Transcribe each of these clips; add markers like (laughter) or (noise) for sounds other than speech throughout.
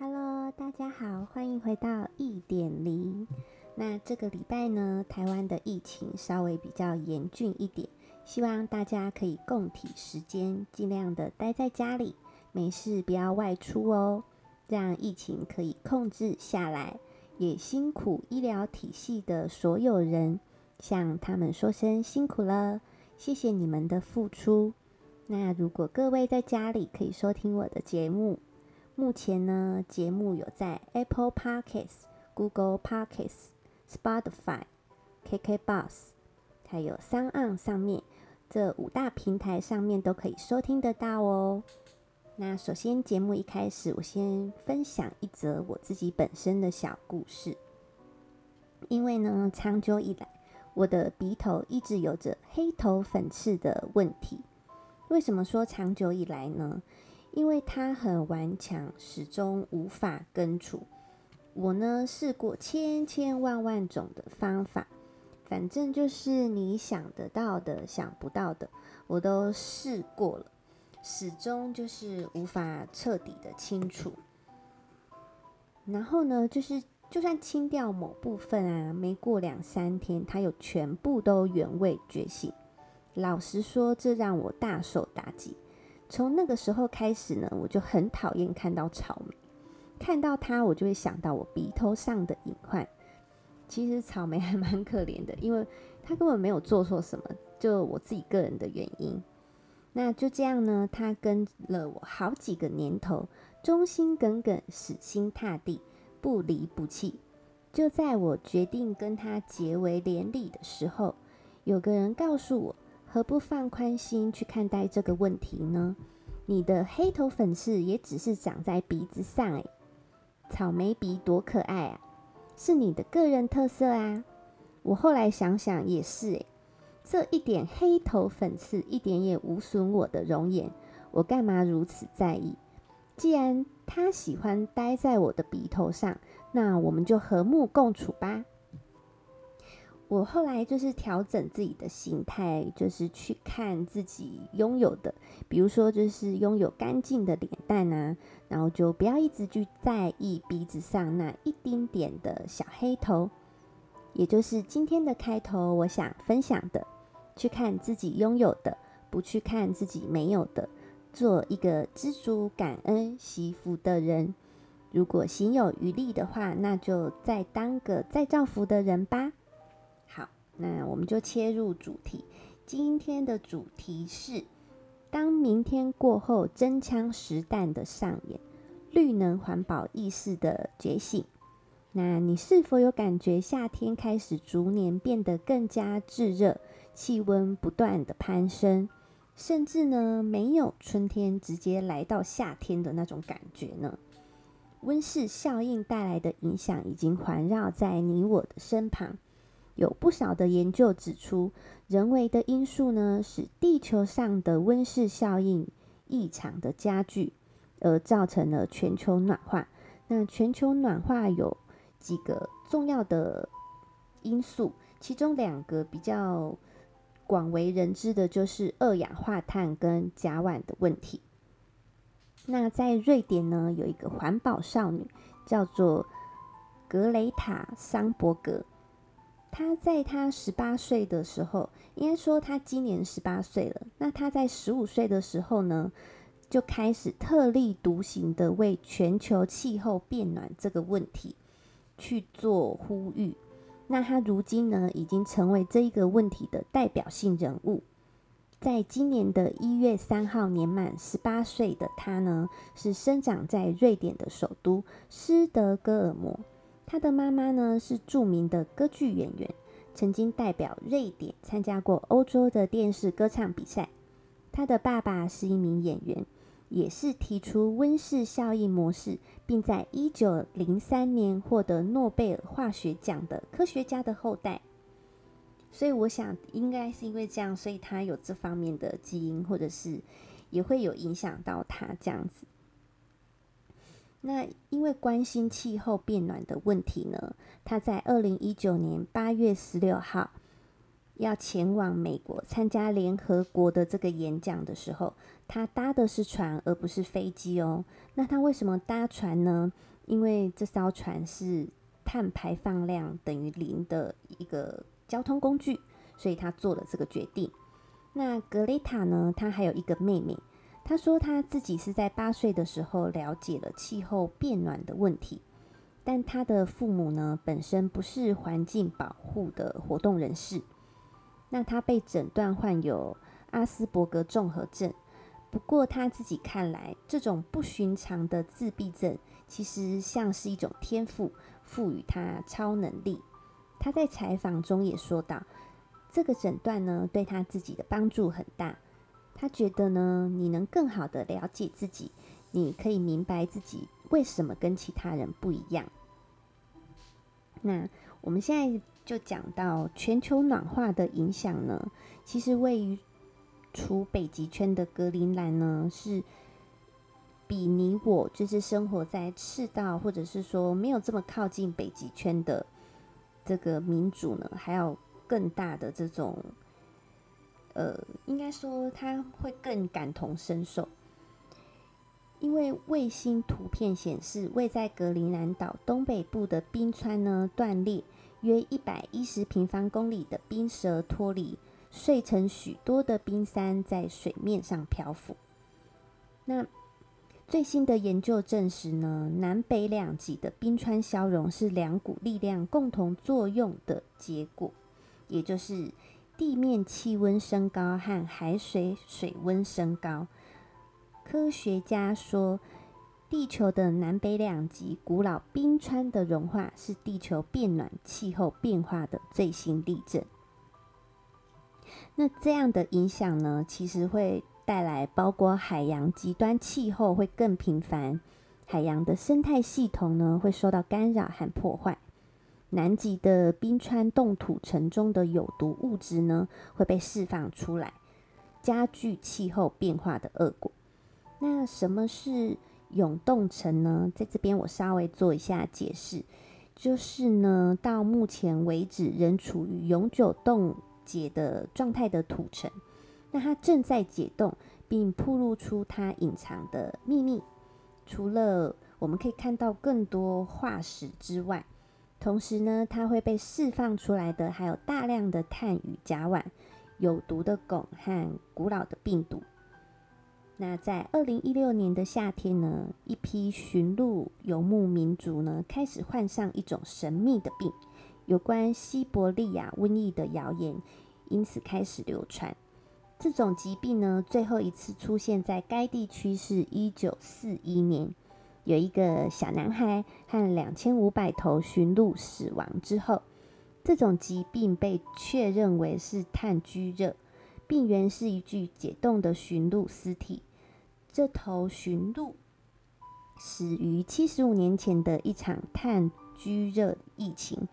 Hello，大家好，欢迎回到一点零。那这个礼拜呢，台湾的疫情稍微比较严峻一点，希望大家可以共体时间，尽量的待在家里，没事不要外出哦，让疫情可以控制下来。也辛苦医疗体系的所有人，向他们说声辛苦了，谢谢你们的付出。那如果各位在家里可以收听我的节目。目前呢，节目有在 Apple Podcasts、Google Podcasts、Spotify、KKBox，还有 SoundOn 上面这五大平台上面都可以收听得到哦。那首先节目一开始，我先分享一则我自己本身的小故事。因为呢，长久以来我的鼻头一直有着黑头粉刺的问题。为什么说长久以来呢？因为它很顽强，始终无法根除。我呢，试过千千万万种的方法，反正就是你想得到的、想不到的，我都试过了，始终就是无法彻底的清除。然后呢，就是就算清掉某部分啊，没过两三天，它又全部都原味觉醒。老实说，这让我大受打击。从那个时候开始呢，我就很讨厌看到草莓，看到它我就会想到我鼻头上的隐患。其实草莓还蛮可怜的，因为它根本没有做错什么，就我自己个人的原因。那就这样呢，它跟了我好几个年头，忠心耿耿，死心塌地，不离不弃。就在我决定跟它结为连理的时候，有个人告诉我。何不放宽心去看待这个问题呢？你的黑头粉刺也只是长在鼻子上，诶，草莓鼻多可爱啊，是你的个人特色啊。我后来想想也是，诶，这一点黑头粉刺一点也无损我的容颜，我干嘛如此在意？既然他喜欢待在我的鼻头上，那我们就和睦共处吧。我后来就是调整自己的心态，就是去看自己拥有的，比如说就是拥有干净的脸蛋啊，然后就不要一直去在意鼻子上那一丁点的小黑头，也就是今天的开头我想分享的，去看自己拥有的，不去看自己没有的，做一个知足感恩惜福的人。如果行有余力的话，那就再当个再造福的人吧。那我们就切入主题。今天的主题是：当明天过后，真枪实弹的上演，绿能环保意识的觉醒。那你是否有感觉夏天开始逐年变得更加炙热，气温不断的攀升，甚至呢，没有春天，直接来到夏天的那种感觉呢？温室效应带来的影响已经环绕在你我的身旁。有不少的研究指出，人为的因素呢，使地球上的温室效应异常的加剧，而造成了全球暖化。那全球暖化有几个重要的因素，其中两个比较广为人知的，就是二氧化碳跟甲烷的问题。那在瑞典呢，有一个环保少女，叫做格雷塔·桑伯格。他在他十八岁的时候，应该说他今年十八岁了。那他在十五岁的时候呢，就开始特立独行的为全球气候变暖这个问题去做呼吁。那他如今呢，已经成为这一个问题的代表性人物。在今年的一月三号，年满十八岁的他呢，是生长在瑞典的首都斯德哥尔摩。他的妈妈呢，是著名的歌剧演员，曾经代表瑞典参加过欧洲的电视歌唱比赛。他的爸爸是一名演员，也是提出温室效应模式，并在一九零三年获得诺贝尔化学奖的科学家的后代。所以我想，应该是因为这样，所以他有这方面的基因，或者是也会有影响到他这样子。那因为关心气候变暖的问题呢，他在二零一九年八月十六号要前往美国参加联合国的这个演讲的时候，他搭的是船而不是飞机哦。那他为什么搭船呢？因为这艘船是碳排放量等于零的一个交通工具，所以他做了这个决定。那格雷塔呢？她还有一个妹妹。他说他自己是在八岁的时候了解了气候变暖的问题，但他的父母呢，本身不是环境保护的活动人士。那他被诊断患有阿斯伯格综合症。不过他自己看来，这种不寻常的自闭症其实像是一种天赋，赋予他超能力。他在采访中也说到。这个诊断呢，对他自己的帮助很大。他觉得呢，你能更好的了解自己，你可以明白自己为什么跟其他人不一样。那我们现在就讲到全球暖化的影响呢，其实位于除北极圈的格陵兰呢，是比你我就是生活在赤道或者是说没有这么靠近北极圈的这个民族呢，还要。更大的这种，呃，应该说他会更感同身受，因为卫星图片显示，位在格陵兰岛东北部的冰川呢断裂，约一百一十平方公里的冰舌脱离，碎成许多的冰山在水面上漂浮。那最新的研究证实呢，南北两极的冰川消融是两股力量共同作用的结果。也就是地面气温升高和海水水温升高。科学家说，地球的南北两极古老冰川的融化是地球变暖、气候变化的最新例证。那这样的影响呢，其实会带来包括海洋极端气候会更频繁，海洋的生态系统呢会受到干扰和破坏。南极的冰川冻土层中的有毒物质呢，会被释放出来，加剧气候变化的恶果。那什么是永冻层呢？在这边我稍微做一下解释，就是呢，到目前为止仍处于永久冻结的状态的土层，那它正在解冻，并暴露出它隐藏的秘密。除了我们可以看到更多化石之外，同时呢，它会被释放出来的还有大量的碳与甲烷、有毒的汞和古老的病毒。那在二零一六年的夏天呢，一批驯鹿游牧民族呢开始患上一种神秘的病，有关西伯利亚瘟疫的谣言因此开始流传。这种疾病呢，最后一次出现在该地区是一九四一年。有一个小男孩和两千五百头驯鹿死亡之后，这种疾病被确认为是炭疽热，病原是一具解冻的驯鹿尸体。这头驯鹿死于七十五年前的一场炭疽热疫情。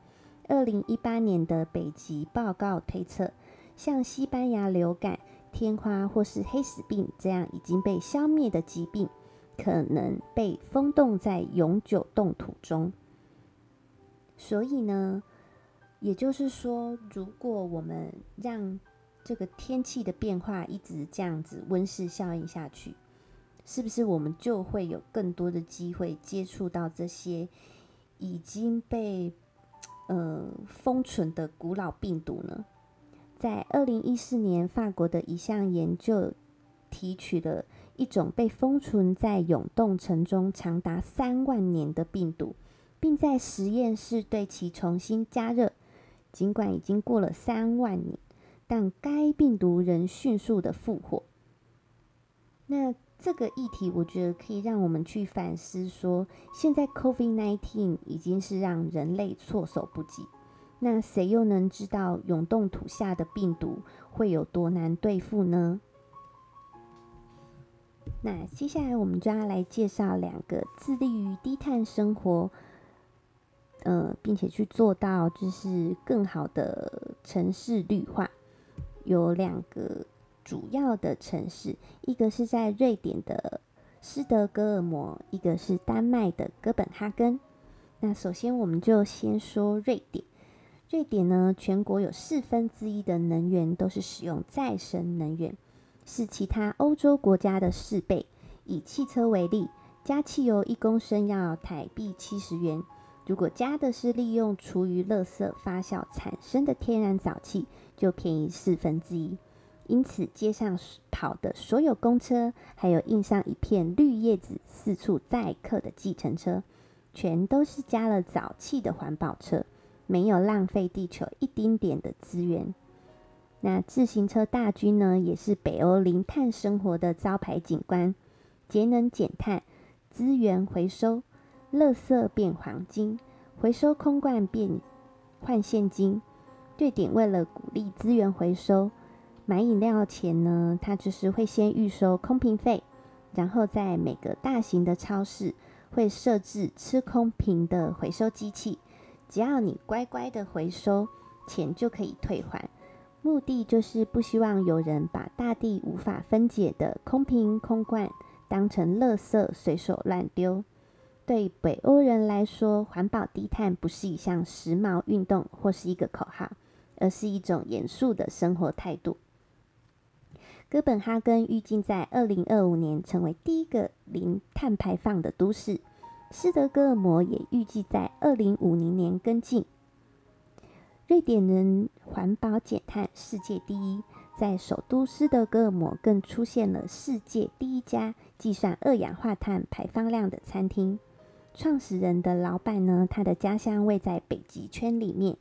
二零一八年的北极报告推测，像西班牙流感、天花或是黑死病这样已经被消灭的疾病。可能被封冻在永久冻土中，所以呢，也就是说，如果我们让这个天气的变化一直这样子温室效应下去，是不是我们就会有更多的机会接触到这些已经被呃封存的古老病毒呢？在二零一四年，法国的一项研究提取了。一种被封存在永冻层中长达三万年的病毒，并在实验室对其重新加热。尽管已经过了三万年，但该病毒仍迅速的复活。那这个议题，我觉得可以让我们去反思说：现在 COVID-19 已经是让人类措手不及。那谁又能知道永冻土下的病毒会有多难对付呢？那接下来我们就要来介绍两个致力于低碳生活，呃，并且去做到就是更好的城市绿化。有两个主要的城市，一个是在瑞典的斯德哥尔摩，一个是丹麦的哥本哈根。那首先我们就先说瑞典。瑞典呢，全国有四分之一的能源都是使用再生能源，是其他欧洲国家的四倍。以汽车为例，加汽油一公升要台币七十元，如果加的是利用厨余垃圾发酵产生的天然沼气，就便宜四分之一。因此，街上跑的所有公车，还有印上一片绿叶子、四处载客的计程车，全都是加了沼气的环保车。没有浪费地球一丁点的资源。那自行车大军呢，也是北欧零碳生活的招牌景观。节能减碳，资源回收，垃圾变黄金，回收空罐变换现金。瑞典为了鼓励资源回收，买饮料前呢，它就是会先预收空瓶费，然后在每个大型的超市会设置吃空瓶的回收机器。只要你乖乖的回收，钱就可以退还。目的就是不希望有人把大地无法分解的空瓶、空罐当成垃圾随手乱丢。对北欧人来说，环保低碳不是一项时髦运动或是一个口号，而是一种严肃的生活态度。哥本哈根预计在二零二五年成为第一个零碳排放的都市。斯德哥尔摩也预计在二零五零年跟进。瑞典人环保减碳世界第一，在首都斯德哥尔摩更出现了世界第一家计算二氧化碳排放量的餐厅。创始人的老板呢，他的家乡位在北极圈里面。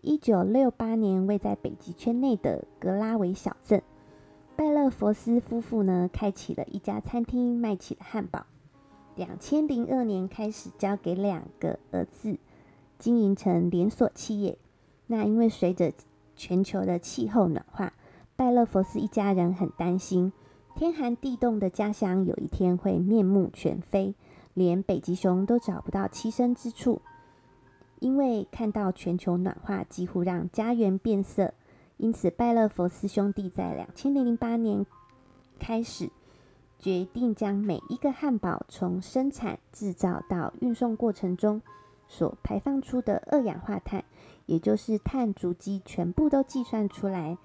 一九六八年，位在北极圈内的格拉维小镇，拜勒佛斯夫妇呢，开启了一家餐厅，卖起了汉堡。两千零二年开始交给两个儿子经营成连锁企业。那因为随着全球的气候暖化，拜勒佛斯一家人很担心天寒地冻的家乡有一天会面目全非，连北极熊都找不到栖身之处。因为看到全球暖化几乎让家园变色，因此拜勒佛斯兄弟在两千零零八年开始。决定将每一个汉堡从生产、制造到运送过程中所排放出的二氧化碳，也就是碳足迹，全部都计算出来。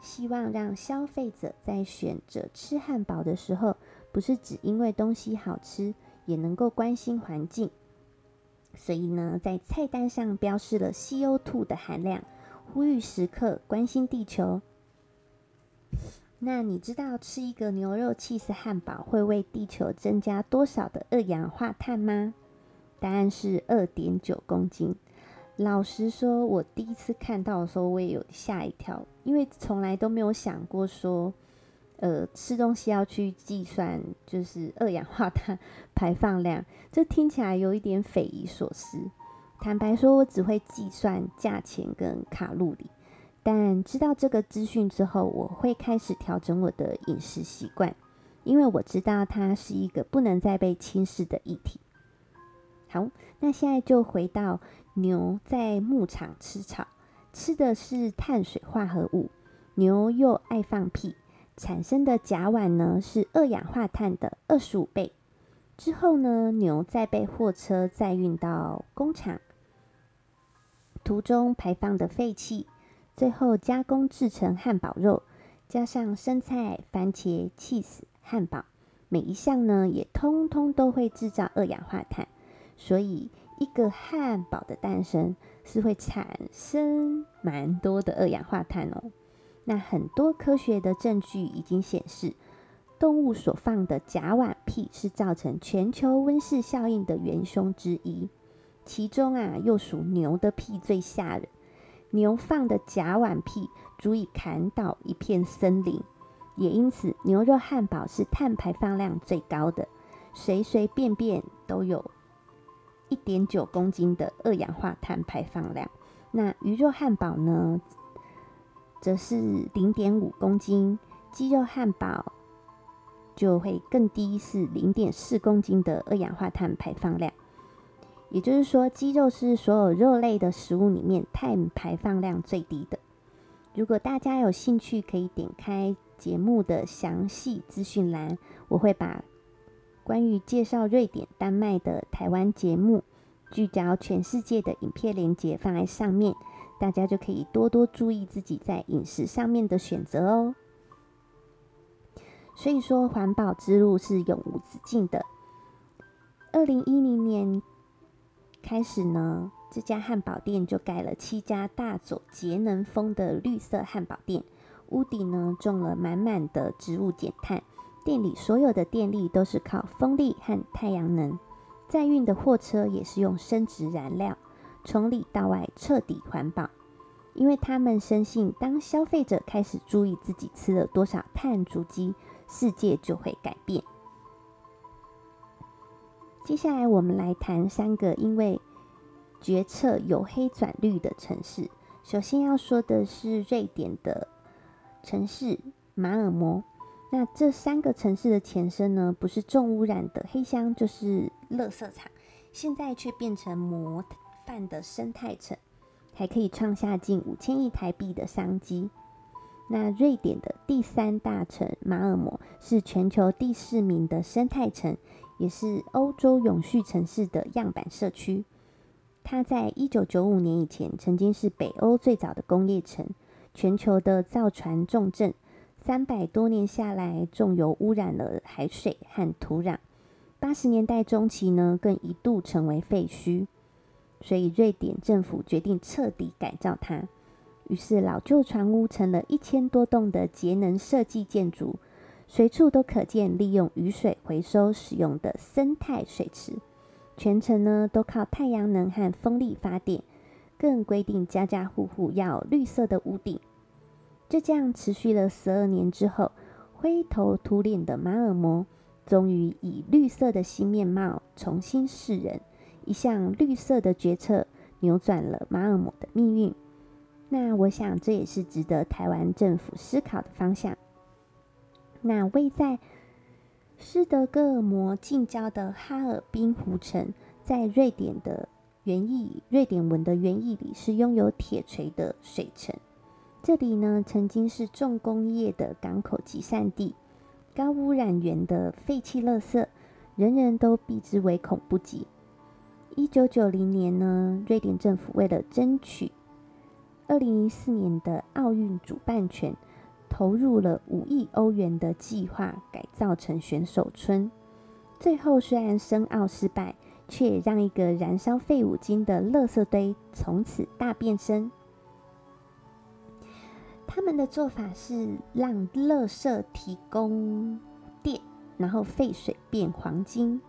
希望让消费者在选择吃汉堡的时候，不是只因为东西好吃，也能够关心环境。所以呢，在菜单上标示了 CO2 的含量，呼吁食客关心地球。那你知道吃一个牛肉起司汉堡会为地球增加多少的二氧化碳吗？答案是二点九公斤。老实说，我第一次看到的时候，我也有吓一跳，因为从来都没有想过说，呃，吃东西要去计算就是二氧化碳排放量，这听起来有一点匪夷所思。坦白说，我只会计算价钱跟卡路里。但知道这个资讯之后，我会开始调整我的饮食习惯，因为我知道它是一个不能再被轻视的议题。好，那现在就回到牛在牧场吃草，吃的是碳水化合物，牛又爱放屁，产生的甲烷呢是二氧化碳的二十五倍。之后呢，牛再被货车载运到工厂，途中排放的废气。最后加工制成汉堡肉，加上生菜、番茄、cheese、汉堡，每一项呢也通通都会制造二氧化碳。所以一个汉堡的诞生是会产生蛮多的二氧化碳哦。那很多科学的证据已经显示，动物所放的甲烷屁是造成全球温室效应的元凶之一，其中啊又属牛的屁最吓人。牛放的甲烷屁足以砍倒一片森林，也因此牛肉汉堡是碳排放量最高的，随随便便都有一点九公斤的二氧化碳排放量。那鱼肉汉堡呢，则是零点五公斤，鸡肉汉堡就会更低，是零点四公斤的二氧化碳排放量。也就是说，鸡肉是所有肉类的食物里面碳排放量最低的。如果大家有兴趣，可以点开节目的详细资讯栏，我会把关于介绍瑞典、丹麦的台湾节目聚焦全世界的影片连接放在上面，大家就可以多多注意自己在饮食上面的选择哦。所以说，环保之路是永无止境的。二零一零年开始呢，这家汉堡店就盖了七家大走节能风的绿色汉堡店，屋顶呢种了满满的植物减碳，店里所有的电力都是靠风力和太阳能，载运的货车也是用生质燃料，从里到外彻底环保。因为他们深信，当消费者开始注意自己吃了多少碳足迹，世界就会改变。接下来，我们来谈三个因为决策由黑转绿的城市。首先要说的是瑞典的城市马尔摩。那这三个城市的前身呢，不是重污染的黑箱，就是垃圾场，现在却变成模范的生态城。还可以创下近五千亿台币的商机。那瑞典的第三大城马尔默是全球第四名的生态城，也是欧洲永续城市的样板社区。它在一九九五年以前曾经是北欧最早的工业城，全球的造船重镇。三百多年下来，重油污染了海水和土壤。八十年代中期呢，更一度成为废墟。所以，瑞典政府决定彻底改造它。于是，老旧船屋成了一千多栋的节能设计建筑，随处都可见利用雨水回收使用的生态水池。全程呢都靠太阳能和风力发电，更规定家家户户要绿色的屋顶。就这样持续了十二年之后，灰头土脸的马尔默终于以绿色的新面貌重新示人。一项绿色的决策扭转了马尔默的命运。那我想这也是值得台湾政府思考的方向。那位在斯德哥尔摩近郊的哈尔滨湖城，在瑞典的原意，瑞典文的原意里是拥有铁锤的水城。这里呢，曾经是重工业的港口集散地，高污染源的废弃垃圾，人人都避之唯恐不及。一九九零年呢，瑞典政府为了争取二零一四年的奥运主办权，投入了五亿欧元的计划，改造成选手村。最后虽然申奥失败，却也让一个燃烧废五金的垃圾堆从此大变身。他们的做法是让垃圾提供电，然后废水变黄金。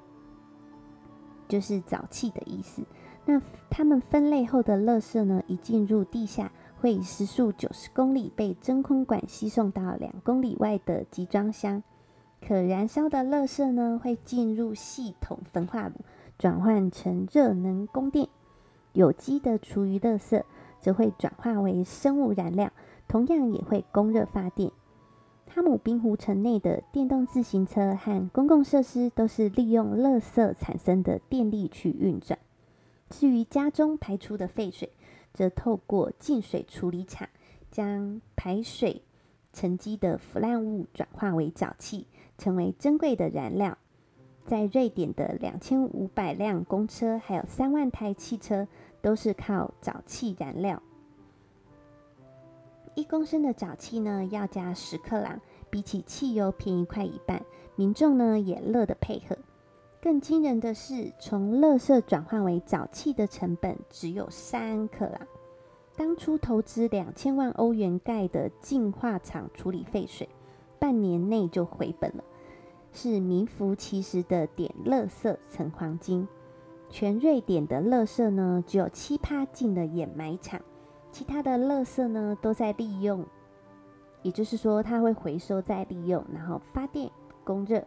就是沼气的意思。那他们分类后的垃圾呢，一进入地下，会以时速九十公里被真空管吸送到两公里外的集装箱。可燃烧的垃圾呢，会进入系统焚化炉，转换成热能供电。有机的厨余垃圾则会转化为生物燃料，同样也会供热发电。哈姆滨湖城内的电动自行车和公共设施都是利用垃圾产生的电力去运转。至于家中排出的废水，则透过净水处理厂将排水沉积的腐烂物转化为沼气，成为珍贵的燃料。在瑞典的两千五百辆公车，还有三万台汽车，都是靠沼气燃料。一公升的沼气呢，要加十克朗，比起汽油便宜快一半。民众呢也乐得配合。更惊人的是，从垃圾转换为沼气的成本只有三克朗。当初投资两千万欧元盖的净化厂处理废水，半年内就回本了，是名副其实的点垃圾成黄金。全瑞典的垃圾呢，只有七趴进了掩埋场。其他的垃圾呢，都在利用，也就是说，它会回收再利用，然后发电供热。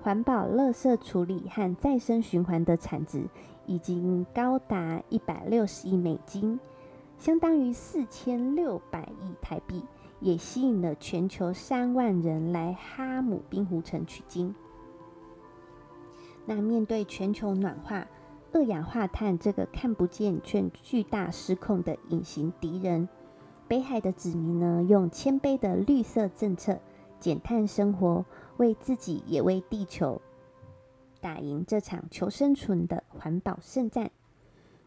环保垃圾处理和再生循环的产值已经高达一百六十亿美金，相当于四千六百亿台币，也吸引了全球三万人来哈姆滨湖城取经。那面对全球暖化，二氧化碳这个看不见却巨大失控的隐形敌人，北海的子民呢，用谦卑的绿色政策减碳生活，为自己也为地球打赢这场求生存的环保圣战。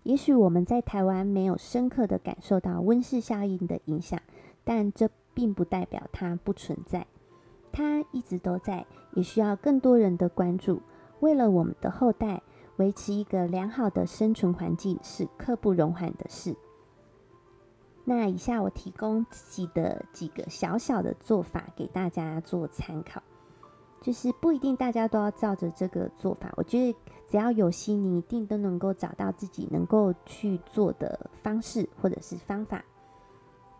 也许我们在台湾没有深刻的感受到温室效应的影响，但这并不代表它不存在。它一直都在，也需要更多人的关注。为了我们的后代，维持一个良好的生存环境是刻不容缓的事。那以下我提供自己的几个小小的做法给大家做参考，就是不一定大家都要照着这个做法。我觉得只要有心，你一定都能够找到自己能够去做的方式或者是方法。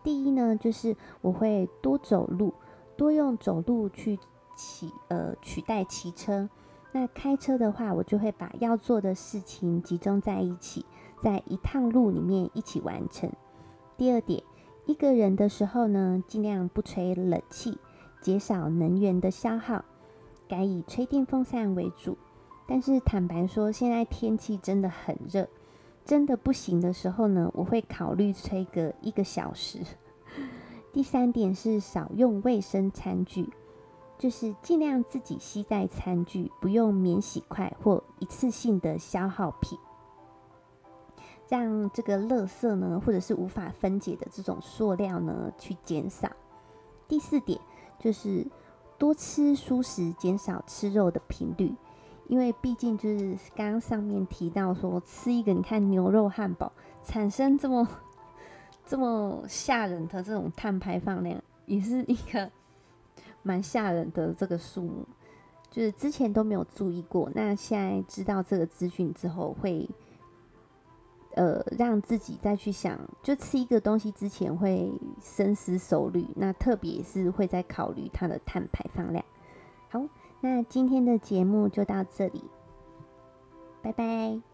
第一呢，就是我会多走路，多用走路去骑，呃，取代骑车。那开车的话，我就会把要做的事情集中在一起，在一趟路里面一起完成。第二点，一个人的时候呢，尽量不吹冷气，减少能源的消耗，改以吹电风扇为主。但是坦白说，现在天气真的很热，真的不行的时候呢，我会考虑吹个一个小时。(laughs) 第三点是少用卫生餐具，就是尽量自己携带餐具，不用免洗筷或一次性的消耗品。让这个垃圾呢，或者是无法分解的这种塑料呢，去减少。第四点就是多吃蔬食，减少吃肉的频率，因为毕竟就是刚刚上面提到说，吃一个你看牛肉汉堡产生这么 (laughs) 这么吓人的这种碳排放量，也是一个蛮吓人的这个数目，就是之前都没有注意过，那现在知道这个资讯之后会。呃，让自己再去想，就吃一个东西之前会深思熟虑，那特别是会在考虑它的碳排放量。好，那今天的节目就到这里，拜拜。